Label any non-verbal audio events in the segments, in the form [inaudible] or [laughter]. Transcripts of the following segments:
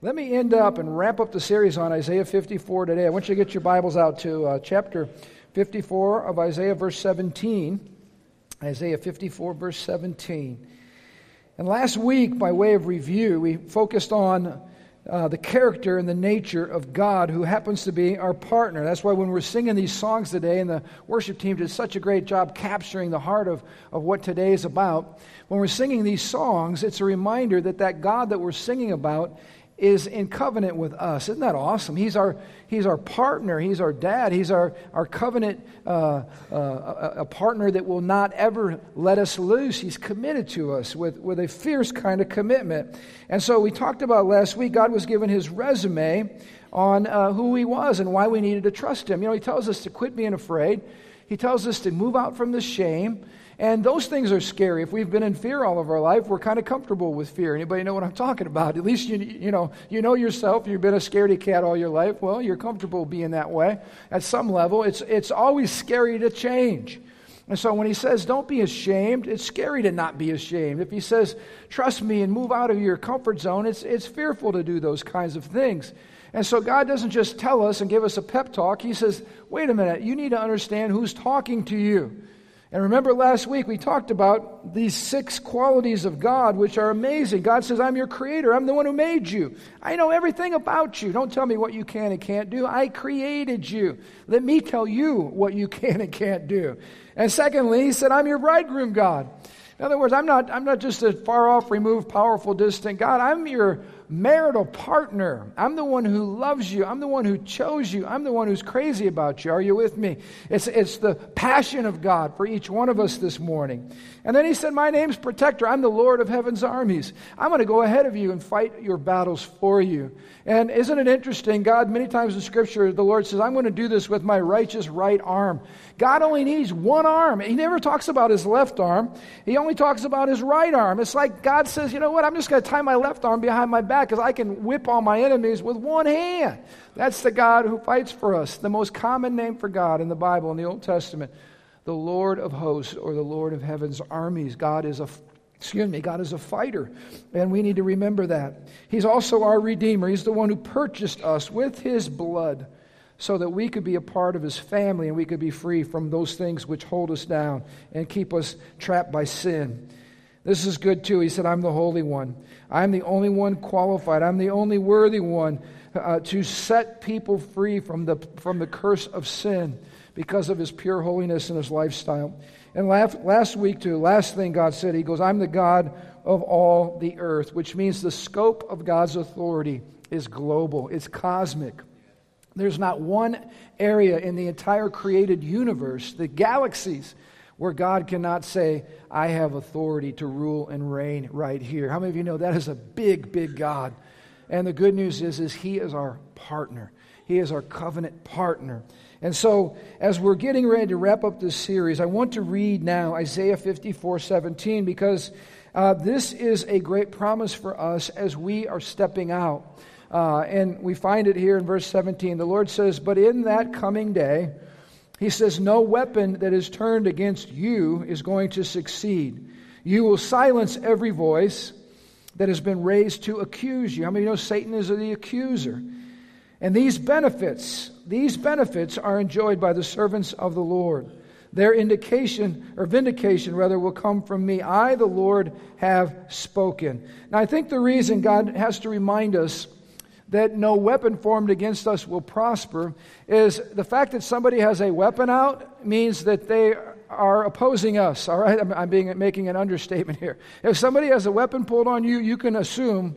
Let me end up and wrap up the series on Isaiah 54 today. I want you to get your Bibles out to uh, chapter 54 of Isaiah, verse 17. Isaiah 54, verse 17. And last week, by way of review, we focused on uh, the character and the nature of God, who happens to be our partner. That's why when we're singing these songs today, and the worship team did such a great job capturing the heart of, of what today is about, when we're singing these songs, it's a reminder that that God that we're singing about is in covenant with us. Isn't that awesome? He's our, he's our partner. He's our dad. He's our, our covenant, uh, uh, a, partner that will not ever let us loose. He's committed to us with, with a fierce kind of commitment. And so we talked about last week, God was given his resume on uh, who he was and why we needed to trust him. You know, he tells us to quit being afraid. He tells us to move out from the shame. And those things are scary. If we've been in fear all of our life, we're kind of comfortable with fear. Anybody know what I'm talking about? At least you, you know you know yourself. You've been a scaredy cat all your life. Well, you're comfortable being that way at some level. It's it's always scary to change. And so when he says, don't be ashamed, it's scary to not be ashamed. If he says, trust me and move out of your comfort zone, it's, it's fearful to do those kinds of things. And so God doesn't just tell us and give us a pep talk. He says, wait a minute, you need to understand who's talking to you. And remember last week we talked about these six qualities of God, which are amazing. God says, I'm your creator. I'm the one who made you. I know everything about you. Don't tell me what you can and can't do. I created you. Let me tell you what you [laughs] can and can't do. And secondly, he said, I'm your bridegroom God. In other words, I'm not, I'm not just a far off, removed, powerful, distant God. I'm your marital partner. I'm the one who loves you. I'm the one who chose you. I'm the one who's crazy about you. Are you with me? It's, it's the passion of God for each one of us this morning. And then he said, My name's Protector. I'm the Lord of heaven's armies. I'm going to go ahead of you and fight your battles for you. And isn't it interesting? God, many times in Scripture, the Lord says, I'm going to do this with my righteous right arm. God only needs one arm. He never talks about his left arm, he only talks about his right arm. It's like God says, You know what? I'm just going to tie my left arm behind my back because I can whip all my enemies with one hand. That's the God who fights for us. The most common name for God in the Bible, in the Old Testament, the Lord of hosts or the Lord of heaven's armies. God is a Excuse me, God is a fighter, and we need to remember that. He's also our Redeemer. He's the one who purchased us with His blood so that we could be a part of His family and we could be free from those things which hold us down and keep us trapped by sin. This is good too. He said, I'm the Holy One. I'm the only one qualified. I'm the only worthy one uh, to set people free from the, from the curse of sin because of His pure holiness and His lifestyle. And last, last week, too, last thing God said, He goes, I'm the God of all the earth, which means the scope of God's authority is global, it's cosmic. There's not one area in the entire created universe, the galaxies, where God cannot say, I have authority to rule and reign right here. How many of you know that is a big, big God? And the good news is, is He is our partner. He is our covenant partner. And so, as we're getting ready to wrap up this series, I want to read now Isaiah 54 17 because uh, this is a great promise for us as we are stepping out. Uh, and we find it here in verse 17. The Lord says, But in that coming day, He says, No weapon that is turned against you is going to succeed. You will silence every voice that has been raised to accuse you. How many know Satan is the accuser? And these benefits, these benefits are enjoyed by the servants of the Lord. Their indication, or vindication rather, will come from me. I, the Lord, have spoken. Now, I think the reason God has to remind us that no weapon formed against us will prosper is the fact that somebody has a weapon out means that they are opposing us. All right? I'm, I'm being, making an understatement here. If somebody has a weapon pulled on you, you can assume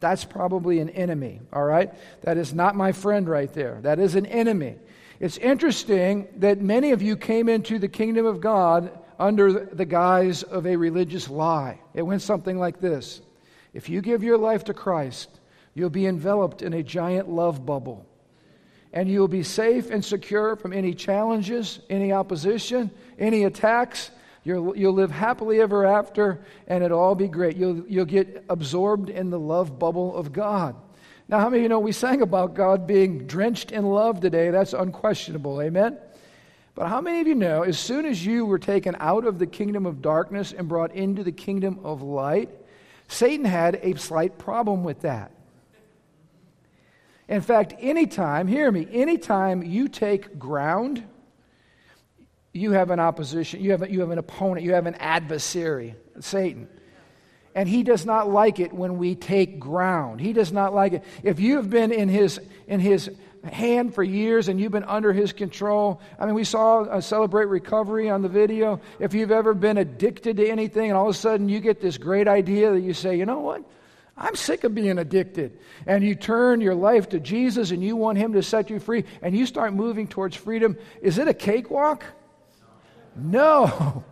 that's probably an enemy, all right? That is not my friend right there. That is an enemy. It's interesting that many of you came into the kingdom of God under the guise of a religious lie. It went something like this If you give your life to Christ, you'll be enveloped in a giant love bubble. And you'll be safe and secure from any challenges, any opposition, any attacks, You'll, you'll live happily ever after, and it'll all be great. You'll, you'll get absorbed in the love bubble of God. Now, how many of you know we sang about God being drenched in love today? That's unquestionable. Amen? But how many of you know, as soon as you were taken out of the kingdom of darkness and brought into the kingdom of light, Satan had a slight problem with that. In fact, anytime, hear me, anytime you take ground, you have an opposition, you have, you have an opponent, you have an adversary, Satan. And he does not like it when we take ground. He does not like it. If you've been in his, in his hand for years and you've been under his control. I mean, we saw a Celebrate Recovery on the video. If you've ever been addicted to anything and all of a sudden you get this great idea that you say, you know what? I'm sick of being addicted. And you turn your life to Jesus and you want him to set you free and you start moving towards freedom. Is it a cakewalk? No.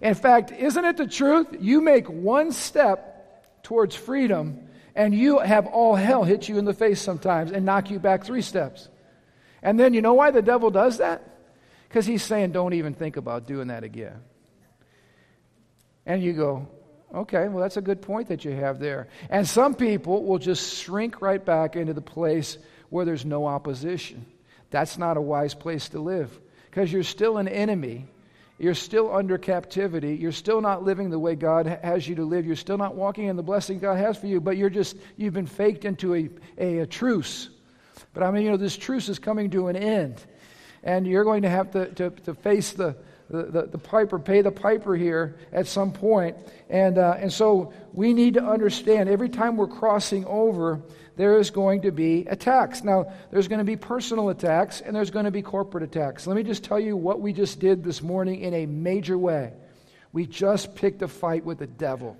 In fact, isn't it the truth? You make one step towards freedom and you have all hell hit you in the face sometimes and knock you back three steps. And then you know why the devil does that? Because he's saying, don't even think about doing that again. And you go, okay, well, that's a good point that you have there. And some people will just shrink right back into the place where there's no opposition. That's not a wise place to live because you're still an enemy you're still under captivity. You're still not living the way God has you to live. You're still not walking in the blessing God has for you, but you're just, you've been faked into a, a, a truce. But I mean, you know, this truce is coming to an end. And you're going to have to, to, to face the, the, the, the, piper, pay the piper here at some point. And, uh, and so we need to understand every time we're crossing over, there is going to be attacks. Now, there's going to be personal attacks and there's going to be corporate attacks. Let me just tell you what we just did this morning in a major way. We just picked a fight with the devil.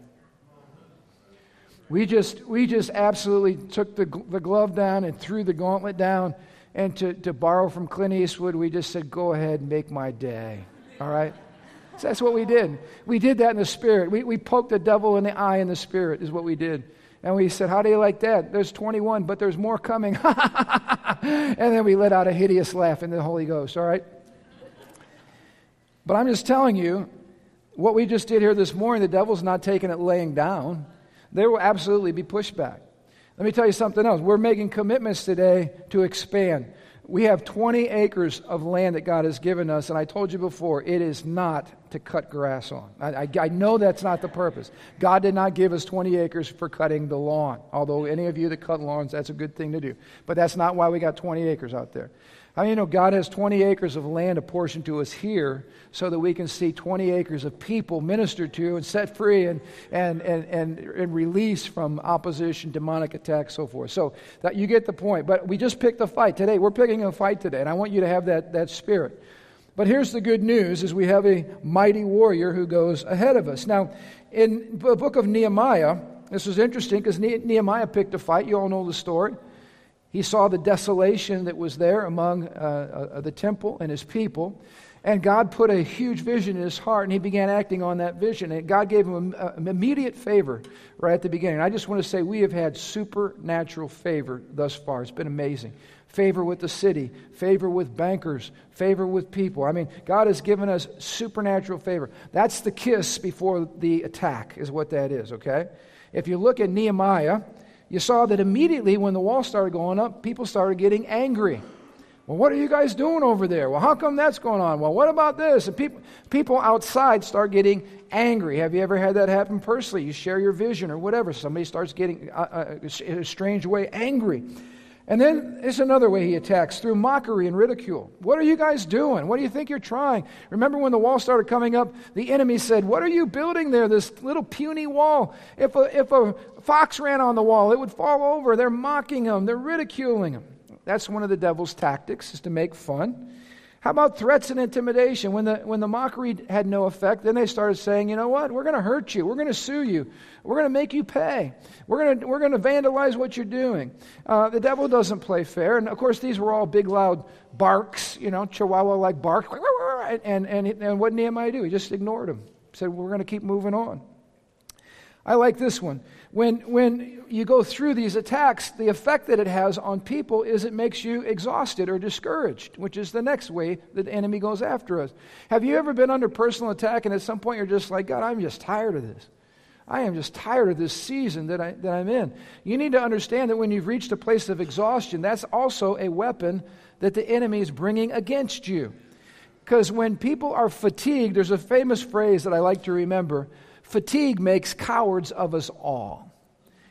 We just, we just absolutely took the, the glove down and threw the gauntlet down. And to, to borrow from Clint Eastwood, we just said, Go ahead and make my day. All right? So that's what we did. We did that in the spirit. We, we poked the devil in the eye in the spirit, is what we did. And we said, How do you like that? There's 21, but there's more coming. [laughs] and then we let out a hideous laugh in the Holy Ghost, all right? But I'm just telling you, what we just did here this morning, the devil's not taking it laying down. There will absolutely be pushback. Let me tell you something else. We're making commitments today to expand. We have 20 acres of land that God has given us, and I told you before, it is not to cut grass on. I, I, I, know that's not the purpose. God did not give us 20 acres for cutting the lawn, although any of you that cut lawns, that's a good thing to do. But that's not why we got 20 acres out there. How you know God has 20 acres of land apportioned to us here so that we can see 20 acres of people ministered to and set free and, and, and, and, and released from opposition, demonic attacks, so forth. So that you get the point. But we just picked a fight today. We're picking a fight today, and I want you to have that, that spirit. But here's the good news is we have a mighty warrior who goes ahead of us. Now, in the book of Nehemiah, this is interesting because Nehemiah picked a fight. You all know the story. He saw the desolation that was there among uh, uh, the temple and his people. And God put a huge vision in his heart, and he began acting on that vision. And God gave him immediate favor right at the beginning. I just want to say we have had supernatural favor thus far. It's been amazing. Favor with the city, favor with bankers, favor with people. I mean, God has given us supernatural favor. That's the kiss before the attack, is what that is, okay? If you look at Nehemiah, you saw that immediately when the wall started going up, people started getting angry. Well, what are you guys doing over there? Well, how come that's going on? Well, what about this? And people, people outside start getting angry. Have you ever had that happen personally? You share your vision or whatever. Somebody starts getting, uh, uh, in a strange way, angry. And then it's another way he attacks through mockery and ridicule. What are you guys doing? What do you think you're trying? Remember when the wall started coming up, the enemy said, What are you building there, this little puny wall? If a, if a fox ran on the wall, it would fall over. They're mocking him, they're ridiculing him. That's one of the devil's tactics, is to make fun. How about threats and intimidation? When the, when the mockery had no effect, then they started saying, you know what? We're going to hurt you. We're going to sue you. We're going to make you pay. We're going to, we're going to vandalize what you're doing. Uh, the devil doesn't play fair. And of course, these were all big, loud barks, you know, chihuahua like bark. And, and, and what did Nehemiah do? He just ignored them. Said, we're going to keep moving on. I like this one. When, when you go through these attacks, the effect that it has on people is it makes you exhausted or discouraged, which is the next way that the enemy goes after us. Have you ever been under personal attack and at some point you're just like, God, I'm just tired of this? I am just tired of this season that, I, that I'm in. You need to understand that when you've reached a place of exhaustion, that's also a weapon that the enemy is bringing against you. Because when people are fatigued, there's a famous phrase that I like to remember Fatigue makes cowards of us all.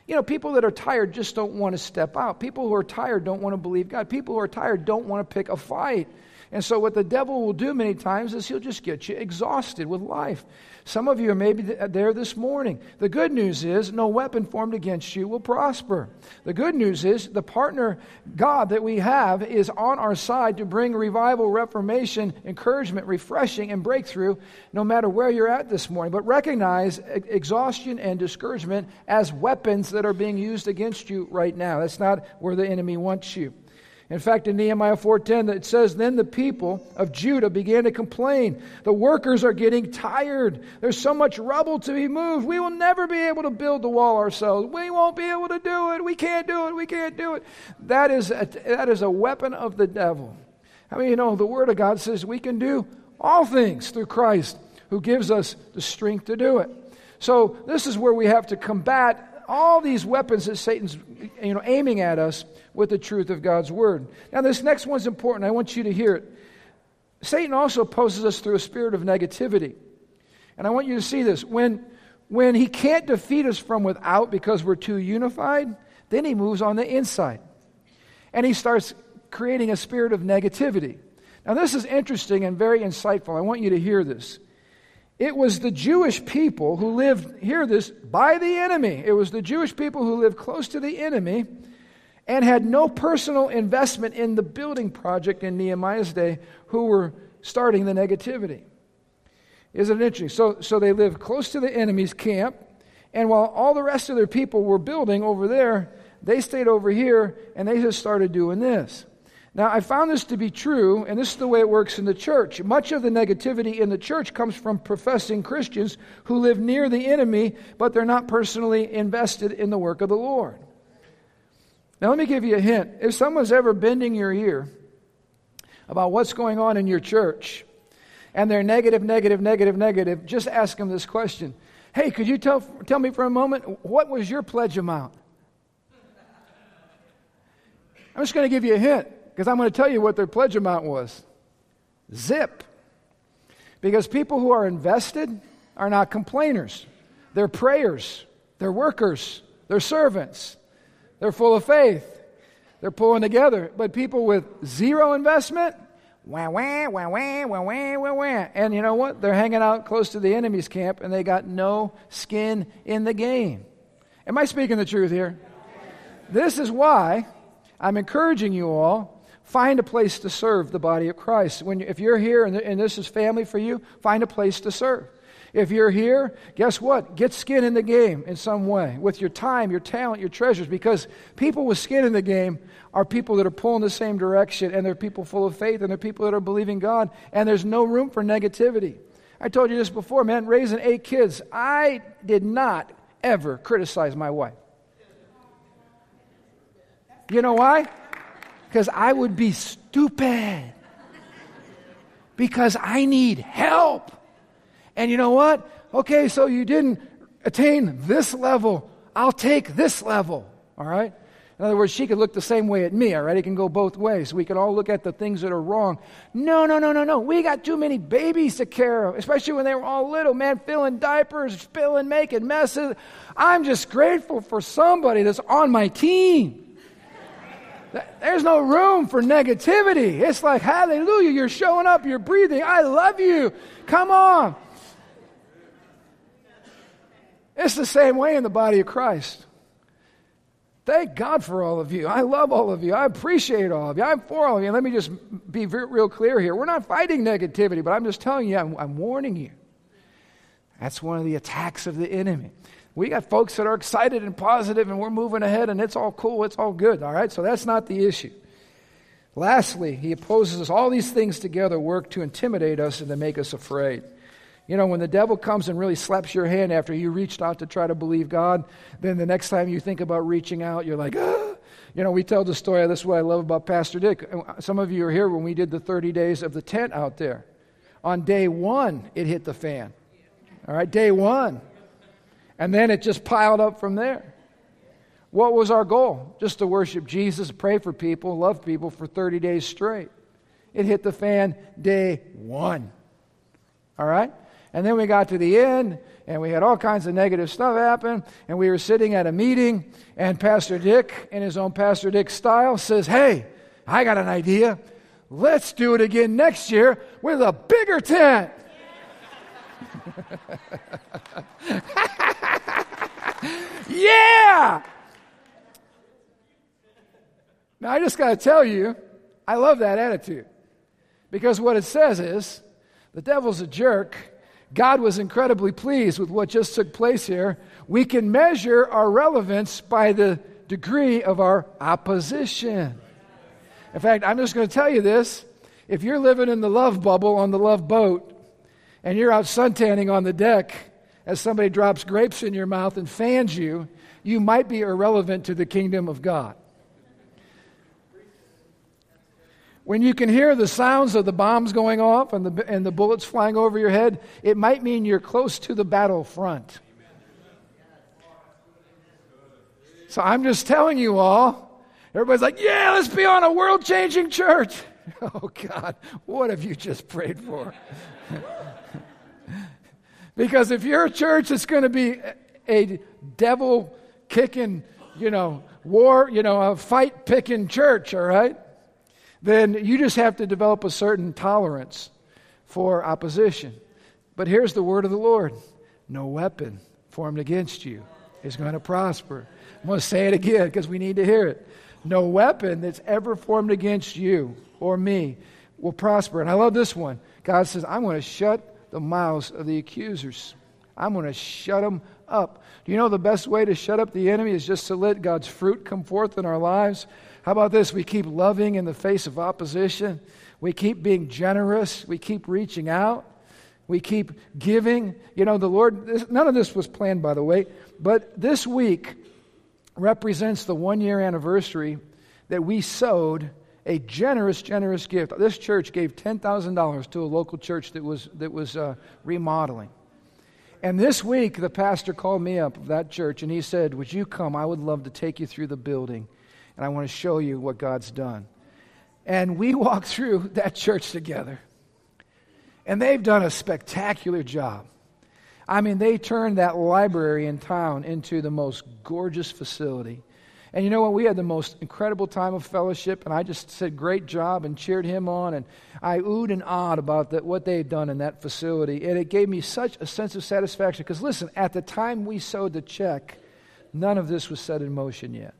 You know, people that are tired just don't want to step out. People who are tired don't want to believe God. People who are tired don't want to pick a fight. And so, what the devil will do many times is he'll just get you exhausted with life. Some of you are maybe there this morning. The good news is no weapon formed against you will prosper. The good news is the partner God that we have is on our side to bring revival, reformation, encouragement, refreshing, and breakthrough no matter where you're at this morning. But recognize exhaustion and discouragement as weapons that are being used against you right now. That's not where the enemy wants you. In fact, in Nehemiah 4:10 it says then the people of Judah began to complain. The workers are getting tired. There's so much rubble to be moved. We will never be able to build the wall ourselves. We won't be able to do it. We can't do it. We can't do it. That is a, that is a weapon of the devil. I mean, you know, the word of God says we can do all things through Christ who gives us the strength to do it. So, this is where we have to combat all these weapons that Satan's you know aiming at us with the truth of God's word. Now, this next one's important. I want you to hear it. Satan also opposes us through a spirit of negativity. And I want you to see this. When, when he can't defeat us from without because we're too unified, then he moves on the inside. And he starts creating a spirit of negativity. Now, this is interesting and very insightful. I want you to hear this. It was the Jewish people who lived, hear this, by the enemy. It was the Jewish people who lived close to the enemy and had no personal investment in the building project in Nehemiah's day who were starting the negativity. Isn't it interesting? So, so they lived close to the enemy's camp, and while all the rest of their people were building over there, they stayed over here and they just started doing this. Now, I found this to be true, and this is the way it works in the church. Much of the negativity in the church comes from professing Christians who live near the enemy, but they're not personally invested in the work of the Lord. Now, let me give you a hint. If someone's ever bending your ear about what's going on in your church, and they're negative, negative, negative, negative, just ask them this question Hey, could you tell, tell me for a moment, what was your pledge amount? I'm just going to give you a hint because I'm going to tell you what their pledge amount was. Zip. Because people who are invested are not complainers, they're prayers, they're workers, they're servants. They're full of faith. They're pulling together. But people with zero investment, wah, wah, wah, wah, wah, wah, wah, wah. And you know what? They're hanging out close to the enemy's camp and they got no skin in the game. Am I speaking the truth here? This is why I'm encouraging you all find a place to serve the body of Christ. When, if you're here and, and this is family for you, find a place to serve. If you're here, guess what? Get skin in the game in some way with your time, your talent, your treasures, because people with skin in the game are people that are pulling the same direction, and they're people full of faith, and they're people that are believing God, and there's no room for negativity. I told you this before, man, raising eight kids, I did not ever criticize my wife. You know why? Because I would be stupid. Because I need help. And you know what? Okay, so you didn't attain this level. I'll take this level. All right? In other words, she could look the same way at me, all right? It can go both ways. We can all look at the things that are wrong. No, no, no, no, no. We got too many babies to care of, especially when they were all little, man, filling diapers, spilling, making messes. I'm just grateful for somebody that's on my team. There's no room for negativity. It's like, hallelujah, you're showing up, you're breathing. I love you. Come on. It's the same way in the body of Christ. Thank God for all of you. I love all of you. I appreciate all of you. I'm for all of you. let me just be real clear here. We're not fighting negativity, but I'm just telling you, I'm, I'm warning you. That's one of the attacks of the enemy. We got folks that are excited and positive, and we're moving ahead, and it's all cool, it's all good, all right? So that's not the issue. Lastly, he opposes us. All these things together work to intimidate us and to make us afraid. You know, when the devil comes and really slaps your hand after you reached out to try to believe God, then the next time you think about reaching out, you're like, ah. You know, we tell the story. This is what I love about Pastor Dick. Some of you are here when we did the 30 days of the tent out there. On day one, it hit the fan. All right, day one. And then it just piled up from there. What was our goal? Just to worship Jesus, pray for people, love people for 30 days straight. It hit the fan day one. All right? And then we got to the end, and we had all kinds of negative stuff happen, and we were sitting at a meeting, and Pastor Dick, in his own Pastor Dick style, says, Hey, I got an idea. Let's do it again next year with a bigger tent. [laughs] yeah! Now, I just got to tell you, I love that attitude. Because what it says is the devil's a jerk. God was incredibly pleased with what just took place here. We can measure our relevance by the degree of our opposition. In fact, I'm just going to tell you this. If you're living in the love bubble on the love boat and you're out suntanning on the deck as somebody drops grapes in your mouth and fans you, you might be irrelevant to the kingdom of God. When you can hear the sounds of the bombs going off and the, and the bullets flying over your head, it might mean you're close to the battlefront. So I'm just telling you all, everybody's like, yeah, let's be on a world changing church. [laughs] Oh, God, what have you just prayed for? [laughs] because if your church is going to be a devil kicking, you know, war, you know, a fight picking church, all right? Then you just have to develop a certain tolerance for opposition. But here's the word of the Lord no weapon formed against you is going to prosper. I'm going to say it again because we need to hear it. No weapon that's ever formed against you or me will prosper. And I love this one. God says, I'm going to shut the mouths of the accusers. I'm going to shut them up. Do you know the best way to shut up the enemy is just to let God's fruit come forth in our lives? How about this? We keep loving in the face of opposition. We keep being generous. We keep reaching out. We keep giving. You know, the Lord, this, none of this was planned, by the way, but this week represents the one year anniversary that we sowed a generous, generous gift. This church gave $10,000 to a local church that was, that was uh, remodeling. And this week, the pastor called me up of that church and he said, Would you come? I would love to take you through the building and I want to show you what God's done. And we [laughs] walked through that church together. And they've done a spectacular job. I mean, they turned that library in town into the most gorgeous facility. And you know what? We had the most incredible time of fellowship, and I just said, Great job, and cheered him on. And I oohed and awed about the, what they had done in that facility. And it gave me such a sense of satisfaction. Because listen, at the time we sowed the check, none of this was set in motion yet.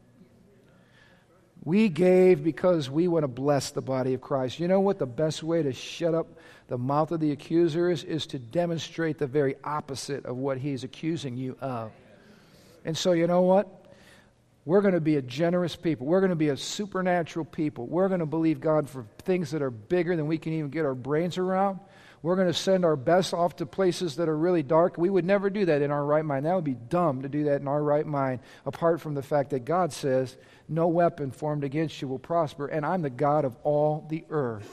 We gave because we want to bless the body of Christ. You know what the best way to shut up the mouth of the accuser is? Is to demonstrate the very opposite of what he's accusing you of. And so, you know what? We're going to be a generous people. We're going to be a supernatural people. We're going to believe God for things that are bigger than we can even get our brains around. We're going to send our best off to places that are really dark. We would never do that in our right mind. That would be dumb to do that in our right mind, apart from the fact that God says, No weapon formed against you will prosper, and I'm the God of all the earth.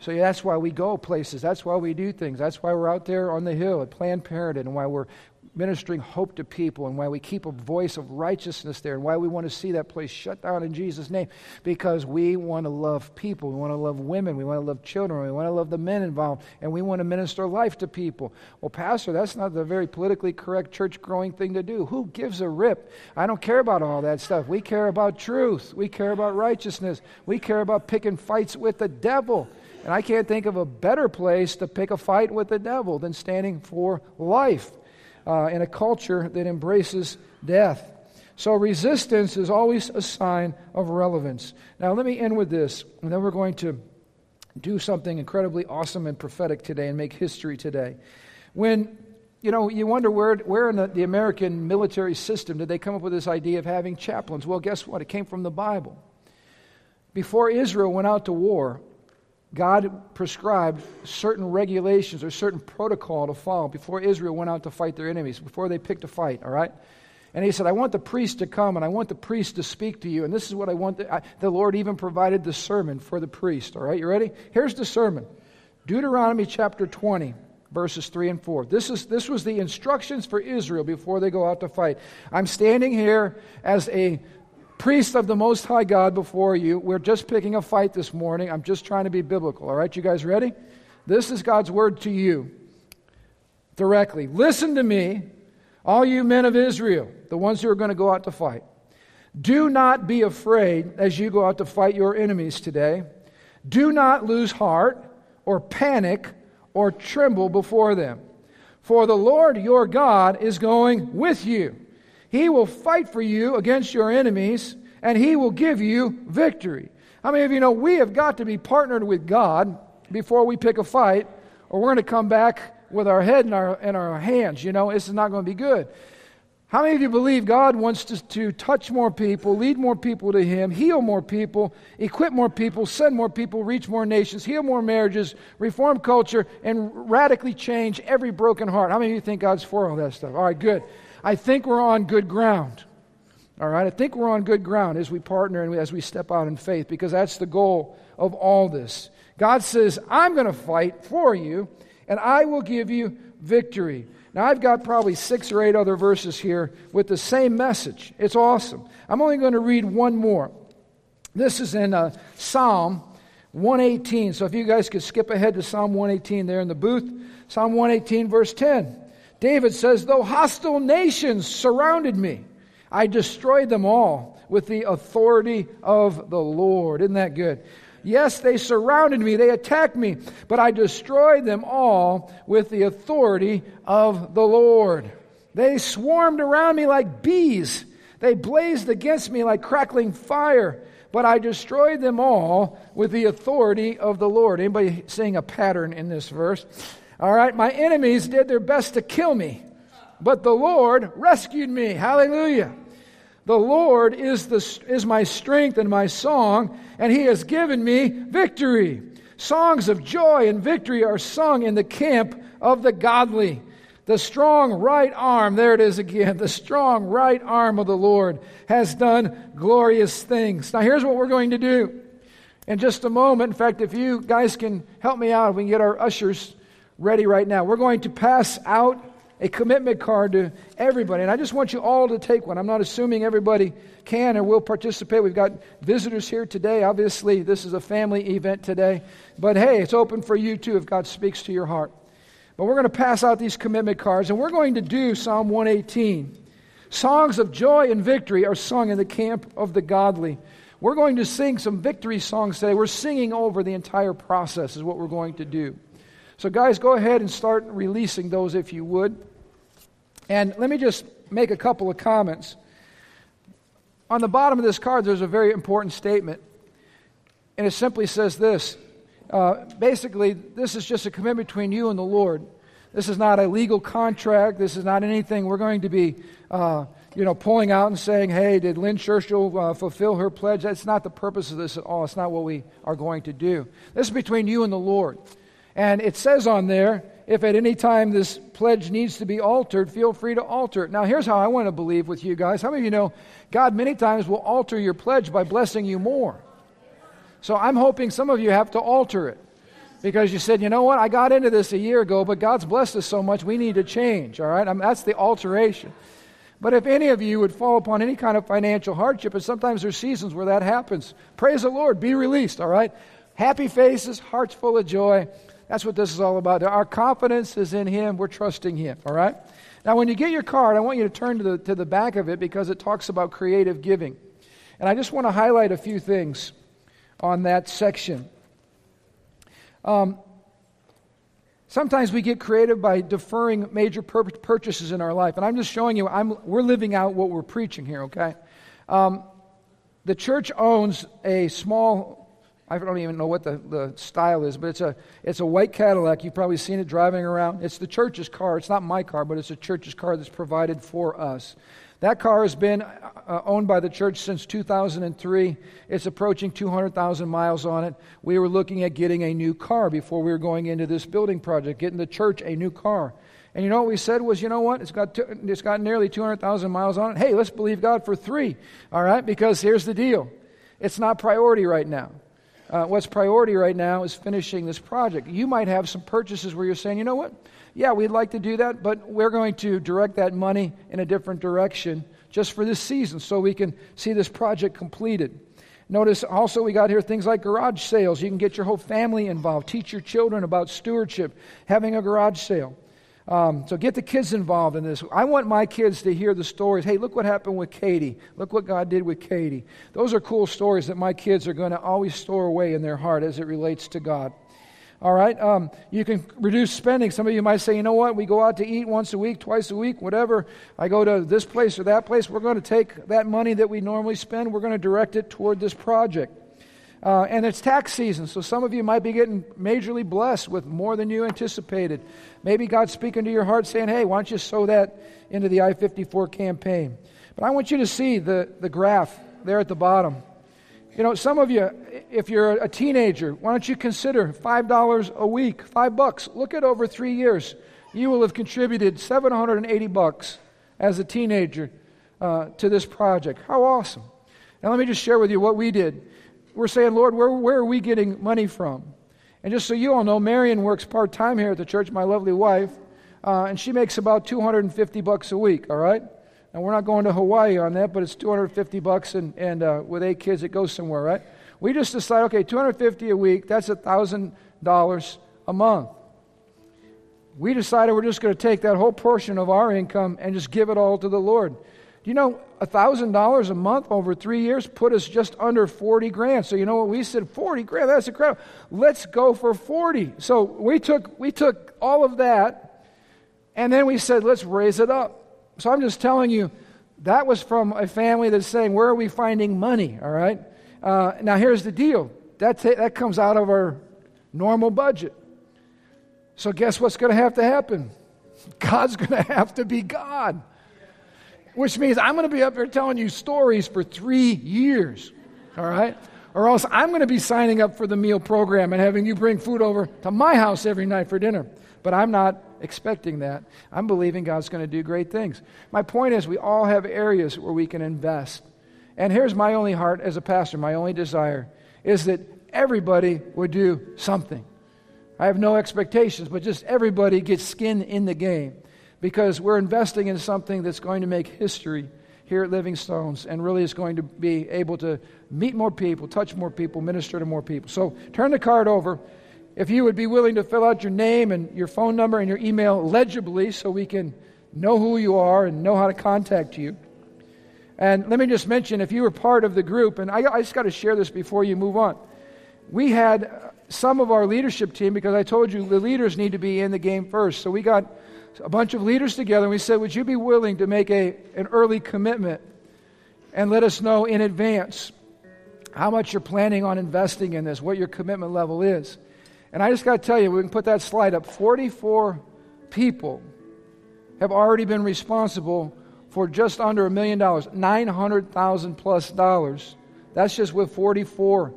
So that's why we go places. That's why we do things. That's why we're out there on the hill at Planned Parenthood and why we're ministering hope to people and why we keep a voice of righteousness there and why we want to see that place shut down in Jesus' name because we want to love people. We want to love women. We want to love children. We want to love the men involved and we want to minister life to people. Well, Pastor, that's not the very politically correct church growing thing to do. Who gives a rip? I don't care about all that stuff. We care about truth. We care about righteousness. We care about picking fights with the devil. And I can't think of a better place to pick a fight with the devil than standing for life uh, in a culture that embraces death. So resistance is always a sign of relevance. Now, let me end with this, and then we're going to do something incredibly awesome and prophetic today and make history today. When you know, you wonder where, where in the, the American military system did they come up with this idea of having chaplains? Well, guess what? It came from the Bible. Before Israel went out to war, God prescribed certain regulations or certain protocol to follow before Israel went out to fight their enemies, before they picked a fight, all right? And he said, I want the priest to come and I want the priest to speak to you. And this is what I want. The, I, the Lord even provided the sermon for the priest, all right? You ready? Here's the sermon Deuteronomy chapter 20 verses 3 and 4. This, is, this was the instructions for Israel before they go out to fight. I'm standing here as a priest of the Most High God before you. We're just picking a fight this morning. I'm just trying to be biblical. All right, you guys ready? This is God's word to you. directly. Listen to me, all you men of Israel, the ones who are going to go out to fight. Do not be afraid as you go out to fight your enemies today. Do not lose heart or panic or tremble before them. For the Lord your God is going with you. He will fight for you against your enemies, and he will give you victory. How many of you know we have got to be partnered with God before we pick a fight, or we're going to come back with our head in our, in our hands? You know, this is not going to be good. How many of you believe God wants to, to touch more people, lead more people to Him, heal more people, equip more people, send more people, reach more nations, heal more marriages, reform culture, and radically change every broken heart? How many of you think God's for all that stuff? All right, good. I think we're on good ground. All right, I think we're on good ground as we partner and as we step out in faith because that's the goal of all this. God says, I'm going to fight for you and I will give you victory. Now, I've got probably six or eight other verses here with the same message. It's awesome. I'm only going to read one more. This is in uh, Psalm 118. So if you guys could skip ahead to Psalm 118 there in the booth. Psalm 118, verse 10. David says, Though hostile nations surrounded me, I destroyed them all with the authority of the Lord. Isn't that good? Yes, they surrounded me, they attacked me, but I destroyed them all with the authority of the Lord. They swarmed around me like bees. They blazed against me like crackling fire, but I destroyed them all with the authority of the Lord. Anybody seeing a pattern in this verse? All right, my enemies did their best to kill me, but the Lord rescued me. Hallelujah. The Lord is, the, is my strength and my song, and He has given me victory. Songs of joy and victory are sung in the camp of the godly. The strong right arm, there it is again, [laughs] the strong right arm of the Lord has done glorious things. Now, here's what we're going to do. In just a moment, in fact, if you guys can help me out, we can get our ushers ready right now. We're going to pass out a commitment card to everybody. And I just want you all to take one. I'm not assuming everybody can or will participate. We've got visitors here today. Obviously, this is a family event today. But hey, it's open for you too if God speaks to your heart. But we're going to pass out these commitment cards and we're going to do Psalm 118. Songs of joy and victory are sung in the camp of the godly. We're going to sing some victory songs today. We're singing over the entire process, is what we're going to do. So, guys, go ahead and start releasing those if you would. And let me just make a couple of comments. On the bottom of this card, there's a very important statement. And it simply says this uh, basically, this is just a commitment between you and the Lord. This is not a legal contract. This is not anything we're going to be, uh, you know, pulling out and saying, hey, did Lynn Churchill uh, fulfill her pledge? That's not the purpose of this at all. It's not what we are going to do. This is between you and the Lord. And it says on there, if at any time this pledge needs to be altered, feel free to alter it. Now, here's how I want to believe with you guys. How many of you know God many times will alter your pledge by blessing you more? So I'm hoping some of you have to alter it because you said, you know what, I got into this a year ago, but God's blessed us so much, we need to change, all right? I mean, that's the alteration. But if any of you would fall upon any kind of financial hardship, and sometimes there's seasons where that happens, praise the Lord, be released, all right? Happy faces, hearts full of joy. That's what this is all about. Our confidence is in Him. We're trusting Him, all right? Now, when you get your card, I want you to turn to the, to the back of it because it talks about creative giving. And I just want to highlight a few things on that section. Um, sometimes we get creative by deferring major pur- purchases in our life. And I'm just showing you, I'm, we're living out what we're preaching here, okay? Um, the church owns a small I don't even know what the, the style is, but it's a, it's a white Cadillac. You've probably seen it driving around. It's the church's car. It's not my car, but it's a church's car that's provided for us. That car has been uh, owned by the church since 2003. It's approaching 200,000 miles on it. We were looking at getting a new car before we were going into this building project, getting the church a new car. And you know what we said was, you know what? It's got, it's got nearly 200,000 miles on it. Hey, let's believe God for three, all right? Because here's the deal it's not priority right now uh, what's priority right now is finishing this project. You might have some purchases where you're saying, you know what? Yeah, we'd like to do that, but we're going to direct that money in a different direction just for this season so we can see this project completed. Notice also we got here things like garage sales. You can get your whole family involved, teach your children about stewardship, having a garage sale. Um, so get the kids involved in this. I want my kids to hear the stories. Hey, look what happened with Katie. Look what God did with Katie. Those are cool stories that my kids are going to always store away in their heart as it relates to God. All right? Um, you can reduce spending. Some of you might say, you know what? We go out to eat once a week, twice a week, whatever. I go to this place or that place. We're going to take that money that we normally spend, we're going to direct it toward this project. Uh, and it's tax season, so some of you might be getting majorly blessed with more than you anticipated. Maybe God's speaking to your heart saying, hey, why don't you sow that into the I 54 campaign? But I want you to see the, the graph there at the bottom. You know, some of you, if you're a teenager, why don't you consider $5 a week, 5 bucks. Look at over 3 years. You will have contributed 780 bucks as a teenager uh, to this project. How awesome. Now let me just share with you what we did. We're saying, Lord, where, where are we getting money from? And just so you all know, Marion works part time here at the church, my lovely wife, uh, and she makes about 250 bucks a week, all right? And we're not going to Hawaii on that, but it's 250 bucks, and, and uh, with eight kids, it goes somewhere, right? We just decided, okay, 250 a week, that's $1,000 a month. We decided we're just going to take that whole portion of our income and just give it all to the Lord. Do you know $1,000 a month over three years put us just under 40 grand? So you know what we said? 40 grand, that's incredible. Let's go for 40. So we took, we took all of that and then we said, let's raise it up. So I'm just telling you, that was from a family that's saying, Where are we finding money? All right? Uh, now, here's the deal that, ta- that comes out of our normal budget. So, guess what's going to have to happen? [laughs] God's going to have to be God. Which means I'm going to be up here telling you stories for three years. All right? Or else I'm going to be signing up for the meal program and having you bring food over to my house every night for dinner. But I'm not expecting that. I'm believing God's going to do great things. My point is, we all have areas where we can invest. And here's my only heart as a pastor, my only desire is that everybody would do something. I have no expectations, but just everybody gets skin in the game because we're investing in something that's going to make history here at Living Stones and really is going to be able to meet more people, touch more people, minister to more people. So turn the card over if you would be willing to fill out your name and your phone number and your email legibly so we can know who you are and know how to contact you. And let me just mention if you were part of the group, and I, I just got to share this before you move on. We had some of our leadership team, because I told you the leaders need to be in the game first. So we got a bunch of leaders together and we said, Would you be willing to make a, an early commitment and let us know in advance how much you're planning on investing in this, what your commitment level is? And I just got to tell you, we can put that slide up. 44 people have already been responsible for just under a million dollars, 900,000 plus dollars. That's just with 44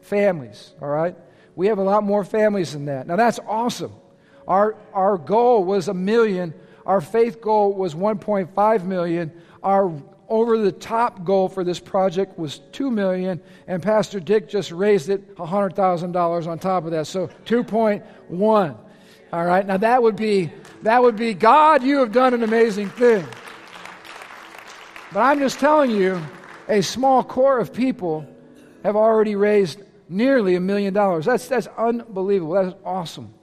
families, all right? We have a lot more families than that. Now that's awesome. Our, our goal was a million. Our faith goal was 1.5 million. Our over the top goal for this project was 2 million and pastor dick just raised it $100000 on top of that. So 2.1 all right now that would be that would be god you have done an amazing thing. But i'm just telling you a small core of people have already raised nearly a million dollars. That's that's unbelievable. That's awesome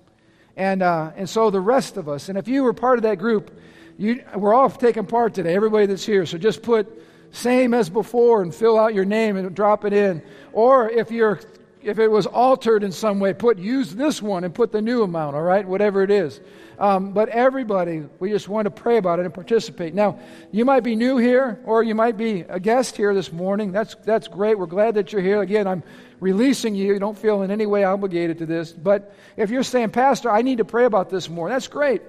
and uh, and so the rest of us and if you were part of that group you, we're all taking part today, everybody that's here. So just put same as before and fill out your name and drop it in. Or if you're if it was altered in some way, put use this one and put the new amount, all right, whatever it is. Um, but everybody, we just want to pray about it and participate. Now, you might be new here, or you might be a guest here this morning. That's that's great. We're glad that you're here. Again, I'm releasing you. You don't feel in any way obligated to this. But if you're saying, Pastor, I need to pray about this more, that's great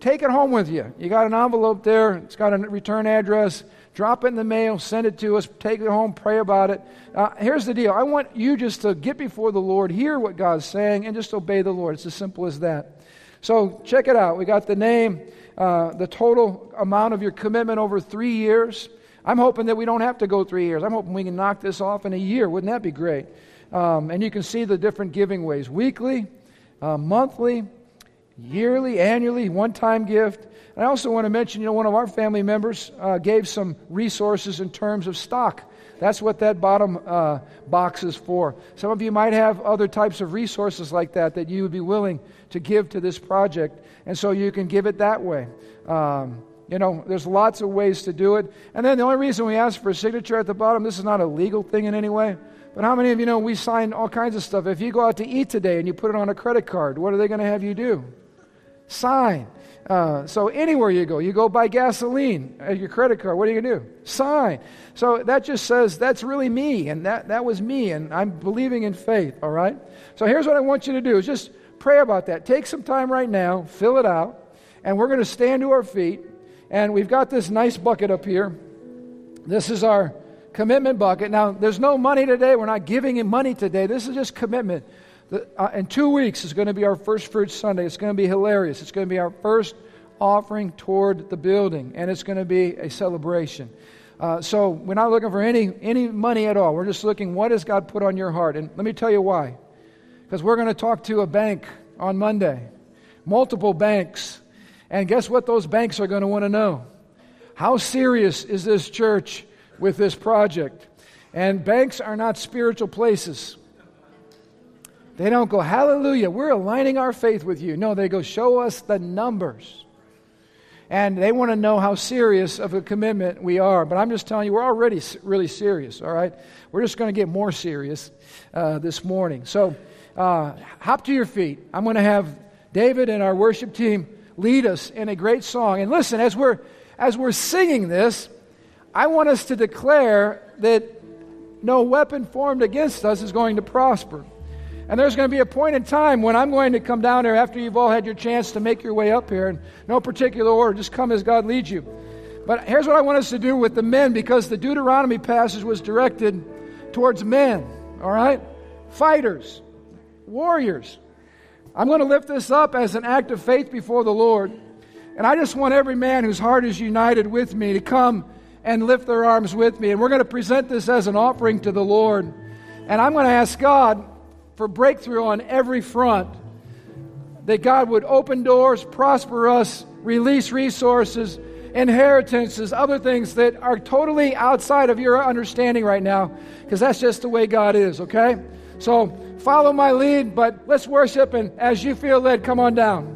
take it home with you. You got an envelope there, it's got a return address. Drop it in the mail, send it to us, take it home, pray about it. Uh, here's the deal I want you just to get before the Lord, hear what God's saying, and just obey the Lord. It's as simple as that. So check it out. We got the name, uh, the total amount of your commitment over three years. I'm hoping that we don't have to go three years. I'm hoping we can knock this off in a year. Wouldn't that be great? Um, and you can see the different giving ways weekly, uh, monthly, yearly, annually, one time gift. And I also want to mention, you know, one of our family members uh, gave some resources in terms of stock That's what that bottom uh, box is for. Some of you might have other types of resources like that that you would be willing to give to this project, and so you can give it that way. Um, you know, there's lots of ways to do it. And then the only reason we ask for a signature at the bottom, this is not a legal thing in any way. But how many of you know we sign all kinds of stuff? If you go out to eat today and you put it on a credit card, what are they going to have you do? Sign. Uh, so anywhere you go, you go buy gasoline at your credit card, what are you to do? Sign. So that just says that's really me, and that, that was me, and I'm believing in faith, all right? So here's what I want you to do is just pray about that. Take some time right now, fill it out, and we're to stand to our feet. And we've got this nice bucket up here. This is our commitment bucket. Now, there's no money today. We're not giving him money today. This is just commitment. The, uh, in two weeks is going to be our first fruit Sunday. It's going to be hilarious. It's going to be our first offering toward the building, and it's going to be a celebration. Uh, so we're not looking for any, any money at all. We're just looking what has God put on your heart. And let me tell you why. Because we're going to talk to a bank on Monday, multiple banks. And guess what those banks are going to want to know? How serious is this church with this project? And banks are not spiritual places. They don't go, Hallelujah, we're aligning our faith with you. No, they go, Show us the numbers. And they want to know how serious of a commitment we are. But I'm just telling you, we're already really serious, all right? We're just going to get more serious uh, this morning. So uh, hop to your feet. I'm going to have David and our worship team lead us in a great song. And listen, as we're, as we're singing this, I want us to declare that no weapon formed against us is going to prosper. And there's going to be a point in time when I'm going to come down here after you've all had your chance to make your way up here in no particular order. Just come as God leads you. But here's what I want us to do with the men because the Deuteronomy passage was directed towards men, all right? Fighters, warriors. I'm going to lift this up as an act of faith before the Lord. And I just want every man whose heart is united with me to come and lift their arms with me. And we're going to present this as an offering to the Lord. And I'm going to ask God for breakthrough on every front. That God would open doors, prosper us, release resources, inheritances, other things that are totally outside of your understanding right now, because that's just the way God is, okay? So follow my lead, but let's worship, and as you feel led, come on down.